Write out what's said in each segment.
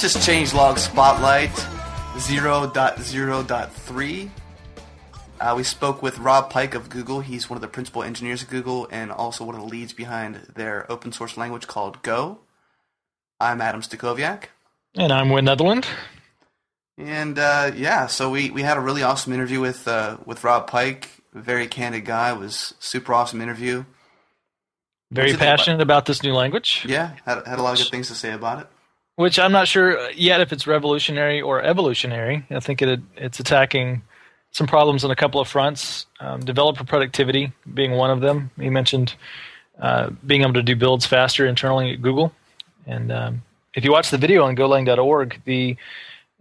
This is Changelog Spotlight 0.0.3. Uh, we spoke with Rob Pike of Google. He's one of the principal engineers at Google and also one of the leads behind their open source language called Go. I'm Adam Stacoviak. And I'm Wynn Netherland. And uh, yeah, so we, we had a really awesome interview with uh, with Rob Pike. Very candid guy. It was super awesome interview. Very passionate about, about, this new language. Yeah, had, had a lot of good things to say about it. Which I'm not sure yet if it's revolutionary or evolutionary. I think it it's attacking some problems on a couple of fronts. Um, developer productivity being one of them. He mentioned uh, being able to do builds faster internally at Google. And um, if you watch the video on Golang.org, the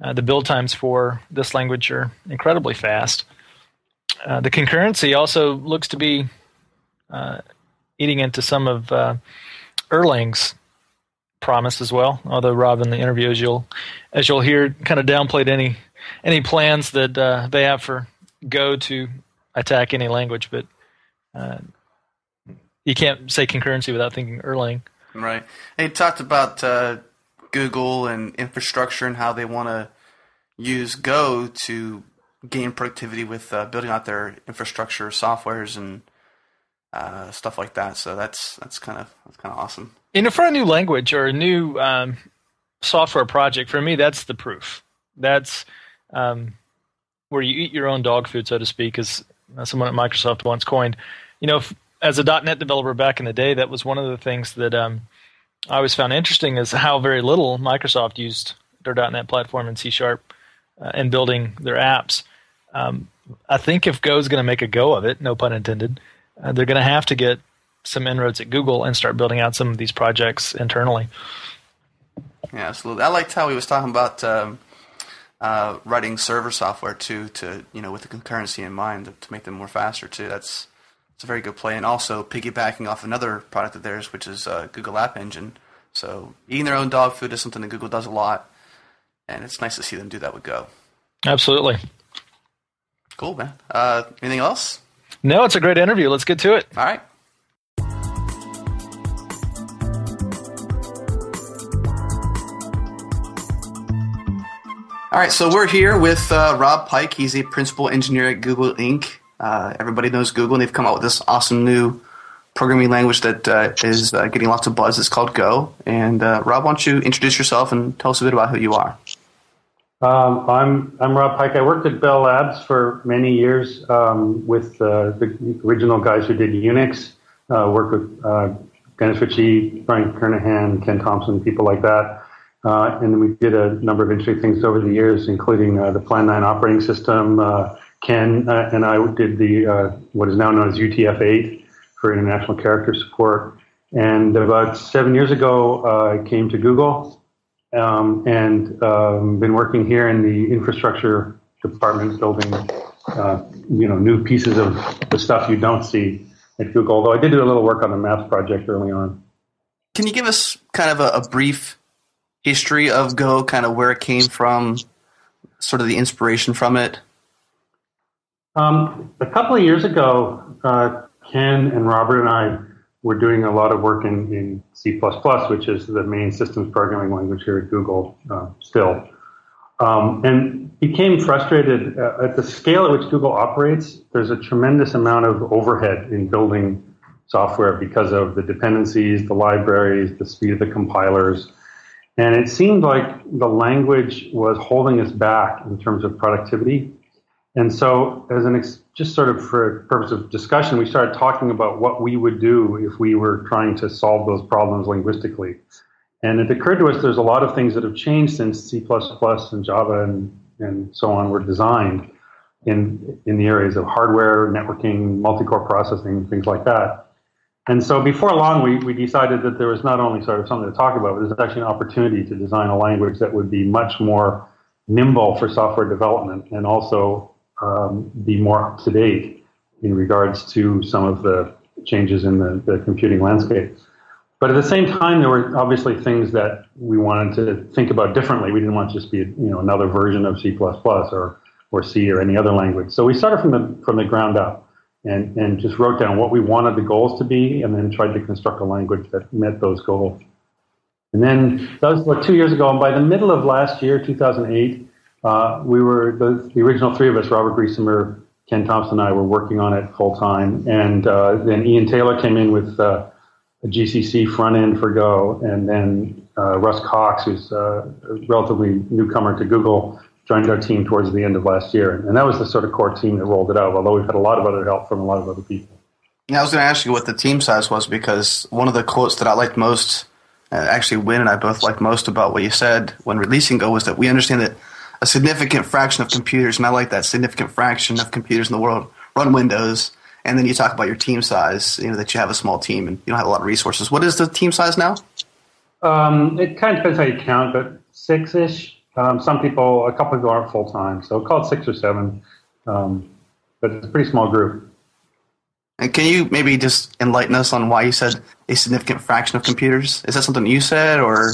uh, the build times for this language are incredibly fast. Uh, the concurrency also looks to be uh, eating into some of uh, Erlang's promise as well. Although Rob in the interview, as you'll as you'll hear, kind of downplayed any any plans that uh, they have for Go to attack any language, but uh, you can't say concurrency without thinking Erlang. Right. He talked about uh, Google and infrastructure and how they want to use Go to gain productivity with uh, building out their infrastructure softwares and uh, stuff like that. So that's that's kind of that's kind of awesome. Know, for a new language or a new um, software project, for me, that's the proof. That's um, where you eat your own dog food, so to speak, as someone at Microsoft once coined. You know, if, as a .NET developer back in the day, that was one of the things that um, I always found interesting is how very little Microsoft used their .NET platform in C Sharp uh, in building their apps. Um, I think if Go is going to make a go of it, no pun intended, uh, they're going to have to get some inroads at Google and start building out some of these projects internally. Yeah, absolutely. I liked how he was talking about um, uh, writing server software too, to you know, with the concurrency in mind, to, to make them more faster too. That's it's a very good play, and also piggybacking off another product of theirs, which is uh, Google App Engine. So eating their own dog food is something that Google does a lot, and it's nice to see them do that with Go. Absolutely. Cool, man. Uh, anything else? No, it's a great interview. Let's get to it. All right. All right, so we're here with uh, Rob Pike. He's a principal engineer at Google Inc. Uh, everybody knows Google, and they've come out with this awesome new programming language that uh, is uh, getting lots of buzz. It's called Go. And uh, Rob, why don't you introduce yourself and tell us a bit about who you are? Um, I'm I'm Rob Pike. I worked at Bell Labs for many years um, with uh, the original guys who did Unix. worked with Dennis Ritchie, Brian Kernighan, Ken Thompson, people like that. Uh, and we did a number of interesting things over the years, including uh, the Plan 9 operating system. Uh, Ken uh, and I did the uh, what is now known as UTF-8 for international character support. And about seven years ago, uh, I came to Google um, and um, been working here in the infrastructure department, building you know new pieces of the stuff you don't see at Google. Although I did do a little work on the Maps project early on. Can you give us kind of a, a brief history of Go, kind of where it came from, sort of the inspiration from it? Um, a couple of years ago, uh, Ken and Robert and I were doing a lot of work in, in C++, which is the main systems programming language here at Google uh, still. Um, and became frustrated uh, at the scale at which Google operates. There's a tremendous amount of overhead in building software because of the dependencies, the libraries, the speed of the compilers. And it seemed like the language was holding us back in terms of productivity. And so, as an ex- just sort of for purpose of discussion, we started talking about what we would do if we were trying to solve those problems linguistically. And it occurred to us there's a lot of things that have changed since C++ and Java and, and so on were designed in, in the areas of hardware, networking, multi-core processing, things like that. And so before long, we, we decided that there was not only sort of something to talk about, but there's actually an opportunity to design a language that would be much more nimble for software development and also um, be more up to date in regards to some of the changes in the, the computing landscape. But at the same time, there were obviously things that we wanted to think about differently. We didn't want to just be you know another version of C++ or or C or any other language. So we started from the from the ground up and, and just wrote down what we wanted the goals to be and then tried to construct a language that met those goals. And then that was what two years ago, and by the middle of last year, 2008, uh, we were the, the, original three of us, Robert Griesemer, Ken Thompson, and I were working on it full time, and uh, then Ian Taylor came in with uh, a GCC front end for Go, and then uh, Russ Cox, who's uh, a relatively newcomer to Google, joined our team towards the end of last year, and that was the sort of core team that rolled it out. Although we've had a lot of other help from a lot of other people. Yeah, I was going to ask you what the team size was because one of the quotes that I liked most, uh, actually, Wynn and I both liked most about what you said when releasing Go was that we understand that a significant fraction of computers, and I like that significant fraction of computers in the world run Windows. And then you talk about your team size, you know, that you have a small team and you don't have a lot of resources. What is the team size now? Um, it kind of depends how you count, but six ish. Um, some people, a couple of people aren't full time, so call it six or seven. Um, but it's a pretty small group. And can you maybe just enlighten us on why you said a significant fraction of computers? Is that something you said, or?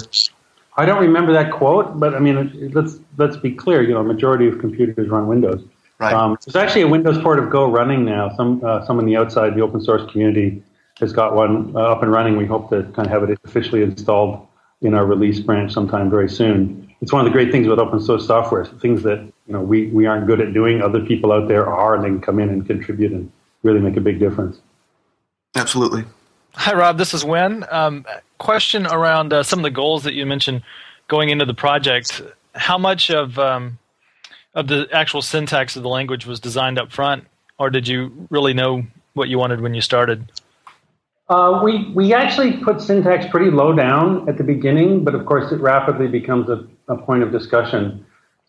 I don't remember that quote, but I mean, let's let's be clear. You know, a majority of computers run Windows. Right. Um, there's actually a Windows port of Go running now. Some uh, some on the outside, the open source community has got one uh, up and running. We hope to kind of have it officially installed in our release branch sometime very soon. It's one of the great things about open source software. Things that you know we, we aren't good at doing, other people out there are, and they can come in and contribute and really make a big difference. Absolutely. Hi, Rob. This is Wynn. Um, question around uh, some of the goals that you mentioned going into the project. How much of um, of the actual syntax of the language was designed up front, or did you really know what you wanted when you started? Uh, we we actually put syntax pretty low down at the beginning, but of course it rapidly becomes a, a point of discussion.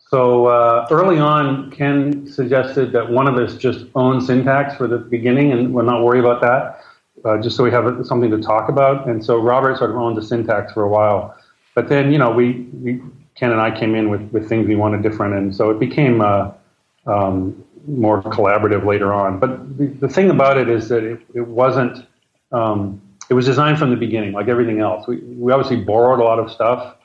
So uh, early on, Ken suggested that one of us just own syntax for the beginning, and we'll not worry about that, uh, just so we have something to talk about. And so Robert sort of owned the syntax for a while, but then you know we, we Ken and I came in with, with things we wanted different, and so it became uh, um, more collaborative later on. But the, the, thing about it is that it, it wasn't. Um, it was designed from the beginning, like everything else. We, we obviously borrowed a lot of stuff,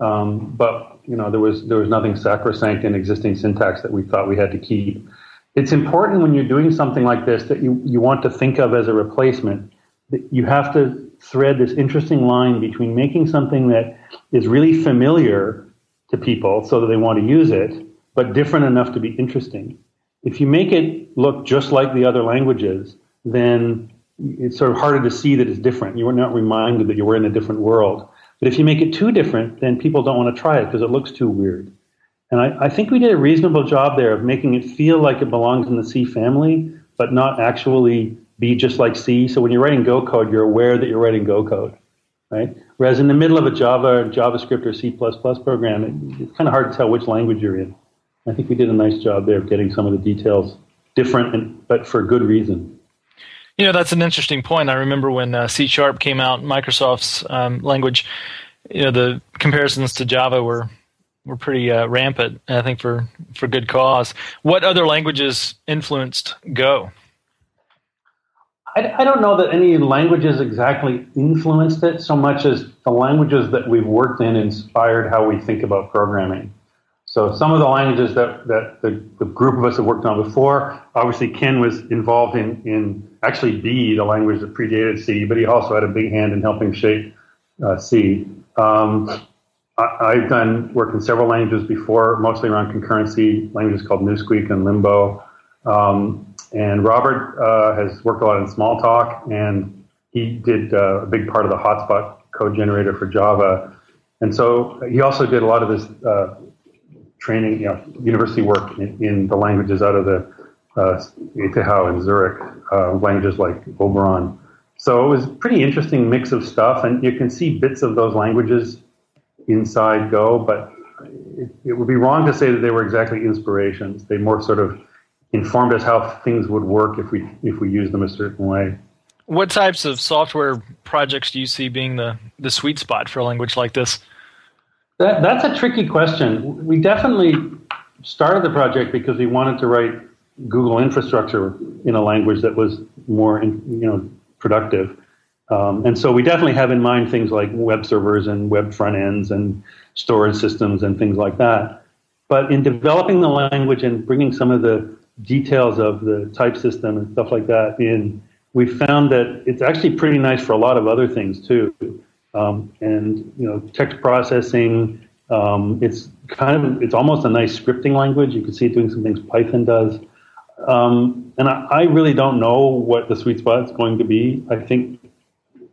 um, but you know there was there was nothing sacrosanct in existing syntax that we thought we had to keep. It's important when you're doing something like this that you, you want to think of as a replacement. That you have to thread this interesting line between making something that is really familiar to people so that they want to use it, but different enough to be interesting. If you make it look just like the other languages, then it's sort of harder to see that it's different. You're not reminded that you were in a different world. But if you make it too different, then people don't want to try it because it looks too weird. And I, I, think we did a reasonable job there of making it feel like it belongs in the C family, but not actually be just like C. So when you're writing Go code, you're aware that you're writing Go code right? Whereas in the middle of a Java, JavaScript, or C++ program, it, it's kind of hard to tell which language you're in. I think we did a nice job there of getting some of the details different, and, but for good reason. You know, that's an interesting point. I remember when uh, C Sharp came out, Microsoft's um, language, you know, the comparisons to Java were were pretty uh, rampant. I think for for good cause. What other languages influenced Go? I, I don't know that any languages exactly influenced it so much as the languages that we've worked in inspired how we think about programming. So some of the languages that, that the, the, group of us have worked on before, obviously Ken was involved in, in actually B, the language that predated C, but he also had a big hand in helping shape uh, C. Um, I, have done work in several languages before, mostly around concurrency, languages called Newsqueak and Limbo. Um, and Robert uh, has worked a lot in Smalltalk, and he did uh, a big part of the hotspot code generator for Java. And so he also did a lot of this uh, training, you know, university work in, in the languages out of the uh, ETH and Zurich, uh, languages like Oberon. So it was a pretty interesting mix of stuff, and you can see bits of those languages inside Go, but it, it would be wrong to say that they were exactly inspirations. They more sort of informed us how things would work if we if we use them a certain way. What types of software projects do you see being the, the sweet spot for a language like this? That, that's a tricky question. We definitely started the project because we wanted to write Google infrastructure in a language that was more you know productive. Um, and so we definitely have in mind things like web servers and web front ends and storage systems and things like that. But in developing the language and bringing some of the details of the type system and stuff like that in, we found that it's actually pretty nice for a lot of other things too. Um, and you know text processing. Um, it's kind of it's almost a nice scripting language. You can see it doing some things Python does. Um, and I, I, really don't know what the sweet spot is going to be. I think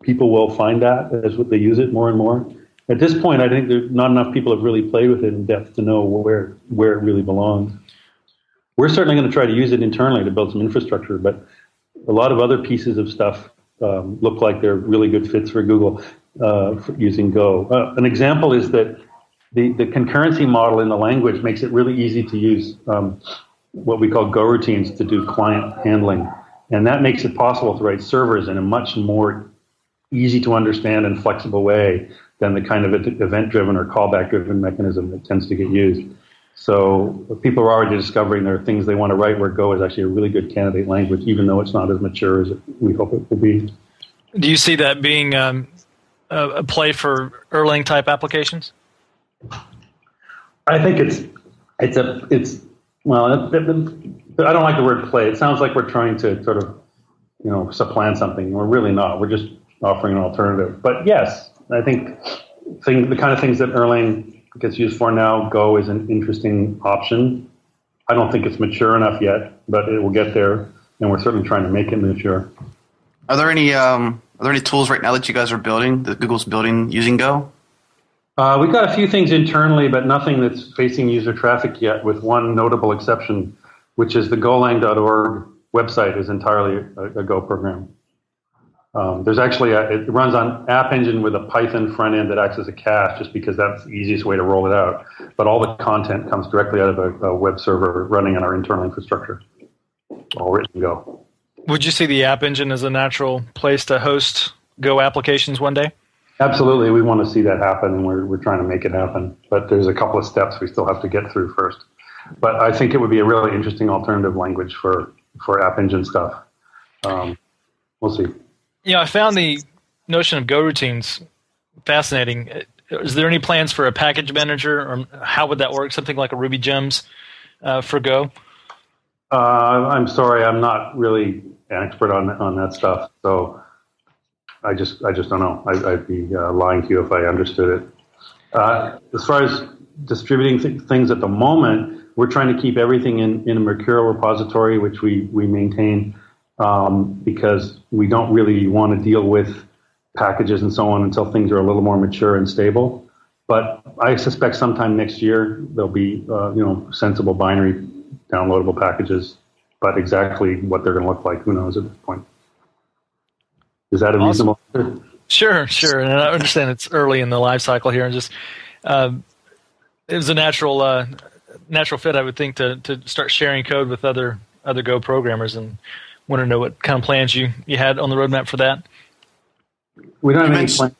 people will find that as they use it more and more. At this point, I think there's not enough people have really played with it in depth to know where where it really belongs. We're certainly going to try to use it internally to build some infrastructure, but a lot of other pieces of stuff um, look like they're really good fits for Google uh, using Go. Uh, an example is that the, the concurrency model in the language makes it really easy to use um, what we call Go routines to do client handling. And that makes it possible to write servers in a much more easy to understand and flexible way than the kind of event driven or callback driven mechanism that tends to get used. So people are already discovering there are things they want to write where Go is actually a really good candidate language, even though it's not as mature as we hope it will be. Do you see that being um, a play for Erlang type applications? I think it's it's a it's well, it, it, I don't like the word play. It sounds like we're trying to sort of you know supplant something. We're really not. We're just offering an alternative. But yes, I think thing, the kind of things that Erlang gets used for now, Go is an interesting option. I don't think it's mature enough yet, but it will get there, and we're certainly trying to make it mature. Are there any um, are there any tools right now that you guys are building that Google's building using Go? Uh, we've got a few things internally, but nothing that's facing user traffic yet, with one notable exception, which is the Golang.org website is entirely a, a Go program. Um, there's actually a, it runs on App Engine with a Python front end that acts as a cache, just because that's the easiest way to roll it out. But all the content comes directly out of a, a web server running on our internal infrastructure, all written in Go. Would you see the App Engine as a natural place to host Go applications one day? Absolutely, we want to see that happen, and we're we're trying to make it happen. But there's a couple of steps we still have to get through first. But I think it would be a really interesting alternative language for for App Engine stuff. Um, we'll see. Yeah, I found the notion of Go routines fascinating. Is there any plans for a package manager, or how would that work? Something like a Ruby Gems uh, for Go? Uh, I'm sorry, I'm not really an expert on on that stuff. So I just I just don't know. I, would be uh, lying to you if I understood it. Uh, as far as distributing th- things at the moment, we're trying to keep everything in, in a Mercurial repository, which we we maintain um, because we don't really want to deal with packages and so on until things are a little more mature and stable. But I suspect sometime next year there'll be uh, you know sensible binary downloadable packages. But exactly what they're going to look like, who knows at this point. Is that a awesome. reasonable? Sure, sure. And I understand it's early in the life cycle here, and just um, it was a natural uh, natural fit, I would think, to to start sharing code with other other Go programmers, and want to know what kind of plans you you had on the roadmap for that. We don't have any plans.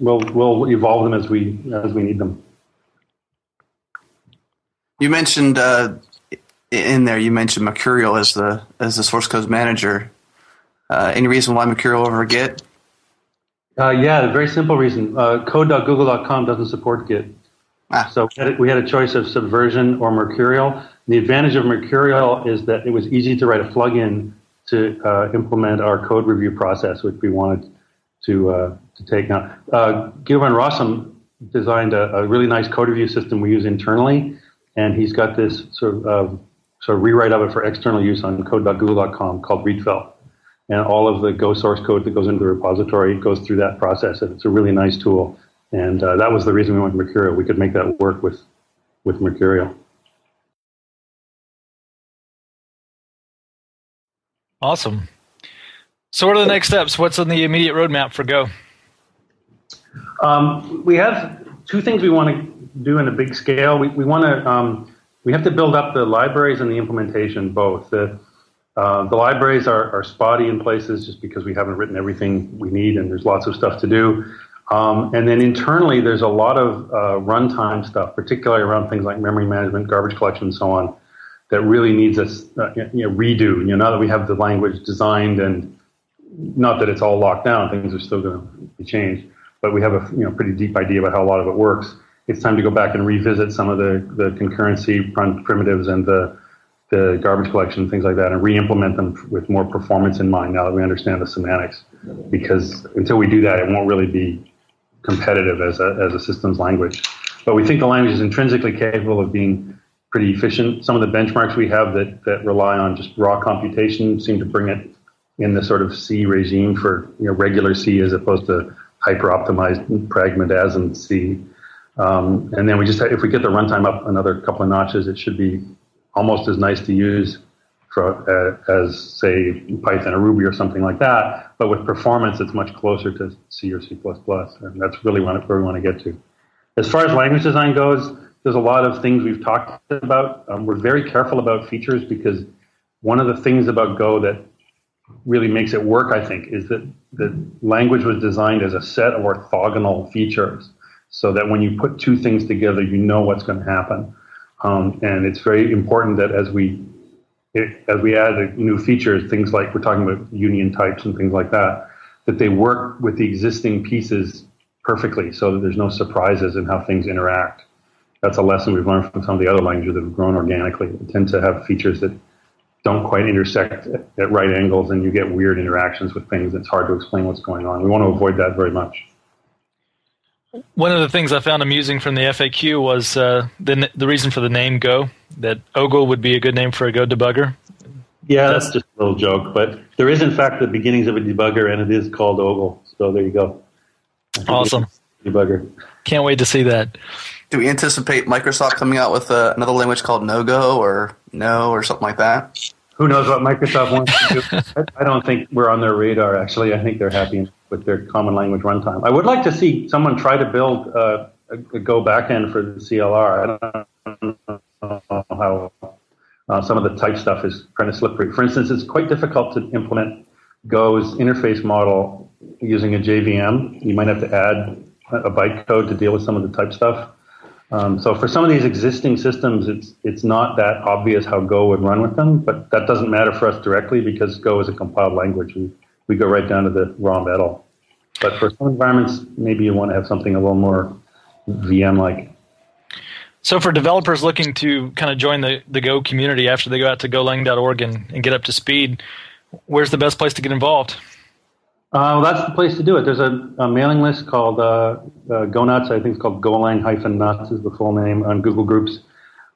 We'll we'll evolve them as we as we need them. You mentioned uh, in there. You mentioned Mercurial as the as the source code manager. Uh, any reason why Mercurial over Git? Uh, yeah, a very simple reason. Uh, code.google.com doesn't support Git. Ah. So we had a choice of Subversion or Mercurial. The advantage of Mercurial is that it was easy to write a plugin to uh, implement our code review process, which we wanted to uh, to take. Now, uh, van Rossum designed a, a, really nice code review system we use internally, and he's got this sort of sort rewrite of it for external use on code.google.com called Rietveld and all of the Go source code that goes into the repository goes through that process. And it's a really nice tool. And uh, that was the reason we went to Mercurial. We could make that work with, with Mercurial. Awesome. So, what are the next steps? What's on the immediate roadmap for Go? Um, we have two things we want to do in a big scale. We, we want to um, we have to build up the libraries and the implementation both. The, uh, the libraries are, are, spotty in places just because we haven't written everything we need, and there's lots of stuff to do. Um, and then internally, there's a lot of uh, runtime stuff, particularly around things like memory management, garbage collection, and so on, that really needs a uh, you know, redo. You know, now that we have the language designed, and not that it's all locked down, things are still going to be changed, but we have a you know pretty deep idea about how a lot of it works. It's time to go back and revisit some of the the concurrency primitives and the the garbage collection, things like that, and re-implement them with more performance in mind now that we understand the semantics. Because until we do that, it won't really be competitive as a, as a systems language. But we think the language is intrinsically capable of being pretty efficient. Some of the benchmarks we have that, that rely on just raw computation seem to bring it in the sort of C regime for you know, regular C as opposed to hyper optimized pragmatism C. Um, and then we just, if we get the runtime up another couple of notches, it should be almost as nice to use for, uh, as, say, Python or Ruby or something like that. But with performance, it's much closer to C or C++. And that's really where we want to get to. As far as language design goes, there's a lot of things we've talked about. Um, we're very careful about features because one of the things about Go that really makes it work, I think, is that the language was designed as a set of orthogonal features so that when you put two things together, you know what's going to happen. Um, and it's very important that as we as we add new features, things like we're talking about union types and things like that, that they work with the existing pieces perfectly, so that there's no surprises in how things interact. That's a lesson we've learned from some of the other languages that have grown organically. They tend to have features that don't quite intersect at right angles, and you get weird interactions with things. It's hard to explain what's going on. We want to avoid that very much. One of the things I found amusing from the FAQ was uh, the the reason for the name Go. That Ogle would be a good name for a Go debugger. Yeah, that's, that's just a little joke, but there is in fact the beginnings of a debugger, and it is called Ogle. So there you go. Awesome debugger. Can't wait to see that. Do we anticipate Microsoft coming out with uh, another language called No Go or No or something like that? Who knows what Microsoft wants to do? I don't think we're on their radar. Actually, I think they're happy with their common language runtime. I would like to see someone try to build uh, a, a, Go backend for the CLR. I don't know how uh, some of the type stuff is kind of slippery. For instance, it's quite difficult to implement Go's interface model using a JVM. You might have to add a bytecode to deal with some of the type stuff. Um, so for some of these existing systems, it's it's not that obvious how Go would run with them, but that doesn't matter for us directly because Go is a compiled language. We go right down to the raw metal. But for some environments, maybe you want to have something a little more VM-like. So for developers looking to kind of join the, the Go community after they go out to golang.org and, and get up to speed, where's the best place to get involved? Uh, well, that's the place to do it. There's a, a mailing list called uh, uh, Go Nuts. I think it's called Golang-Nuts is the full name on Google Groups.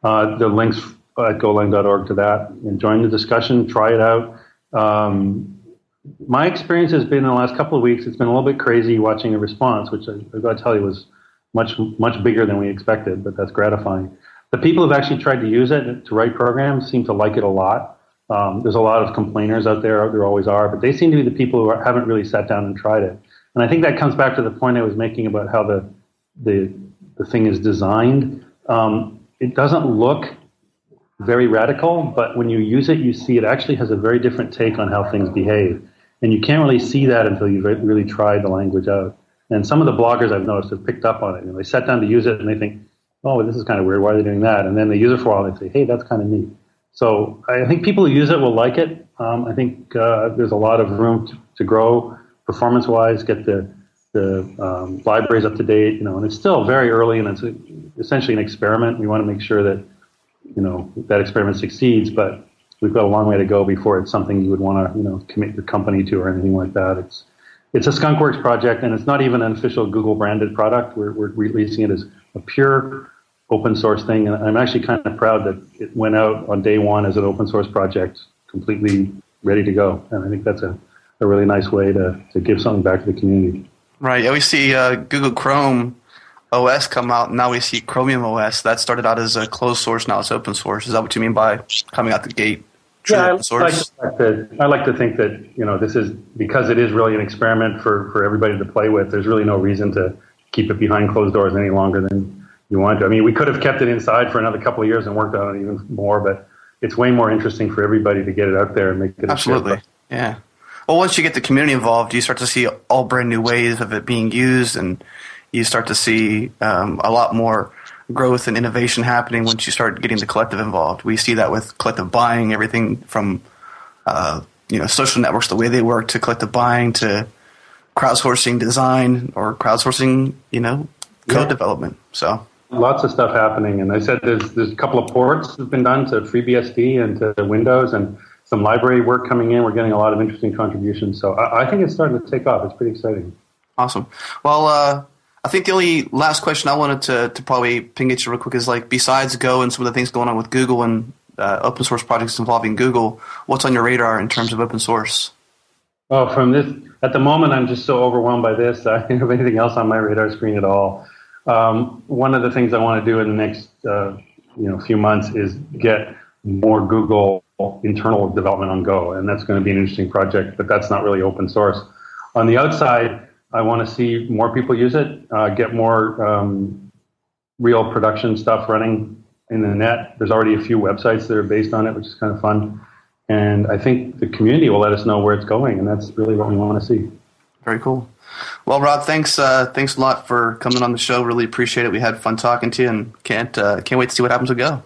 Uh, the links at golang.org to that. And join the discussion. Try it out. Um, my experience has been in the last couple of weeks. It's been a little bit crazy watching the response, which I, I've got to tell you was much much bigger than we expected. But that's gratifying. The people who've actually tried to use it to write programs seem to like it a lot. Um, there's a lot of complainers out there. There always are, but they seem to be the people who are, haven't really sat down and tried it. And I think that comes back to the point I was making about how the the the thing is designed. Um, it doesn't look very radical, but when you use it, you see it actually has a very different take on how things behave. And you can't really see that until you've really tried the language out. And some of the bloggers I've noticed have picked up on it. And they sat down to use it and they think, oh, this is kind of weird. Why are they doing that? And then they use it for a while and they say, hey, that's kind of neat. So I think people who use it will like it. Um, I think uh, there's a lot of room to, to grow performance-wise, get the the um, libraries up to date. You know, and it's still very early, and it's a, essentially an experiment. We want to make sure that you know that experiment succeeds, but we've got a long way to go before it's something you would want to you know commit your company to or anything like that. It's it's a skunkworks project, and it's not even an official Google branded product. We're, we're releasing it as a pure open source thing. And I'm actually kind of proud that it went out on day one as an open source project, completely ready to go. And I think that's a, a really nice way to, to give something back to the community. Right. Yeah, we see uh, Google Chrome OS come out. Now we see Chromium OS. That started out as a closed source. Now it's open source. Is that what you mean by coming out the gate? Yeah, I like, to, I like to think that you know this is because it is really an experiment for, for everybody to play with. There's really no reason to keep it behind closed doors any longer than you want to. I mean, we could have kept it inside for another couple of years and worked on it even more, but it's way more interesting for everybody to get it out there and make it. Absolutely, yeah. Well, once you get the community involved, you start to see all brand new ways of it being used, and you start to see um, a lot more growth and innovation happening once you start getting the collective involved. We see that with collective buying, everything from uh, you know social networks, the way they work, to collective buying, to crowdsourcing design or crowdsourcing, you know, code yeah. development. So lots of stuff happening. And I said there's there's a couple of ports that have been done to FreeBSD and to Windows, and some library work coming in. We're getting a lot of interesting contributions. So I, I think it's starting to take off. It's pretty exciting. Awesome. Well, uh, I think the only last question I wanted to, to probably ping at you real quick is like, besides Go and some of the things going on with Google and uh, open source projects involving Google, what's on your radar in terms of open source? Oh, from this, at the moment, I'm just so overwhelmed by this. I don't have anything else on my radar screen at all. Um, one of the things I want to do in the next, uh, you know, few months is get more Google internal development on Go, and that's going to be an interesting project. But that's not really open source. On the outside, I want to see more people use it, uh, get more um, real production stuff running in the net. There's already a few websites that are based on it, which is kind of fun. And I think the community will let us know where it's going, and that's really what we want to see. Very cool. Well, Rob, thanks uh, thanks a lot for coming on the show. Really appreciate it. We had fun talking to you, and can't uh, can't wait to see what happens with Go.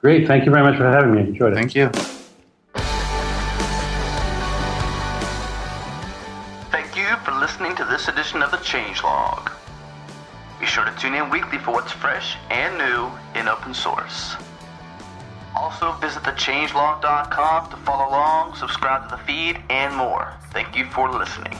Great. Thank you very much for having me. Enjoyed it. Thank you. Edition of the Changelog. Be sure to tune in weekly for what's fresh and new in open source. Also, visit thechangelog.com to follow along, subscribe to the feed, and more. Thank you for listening.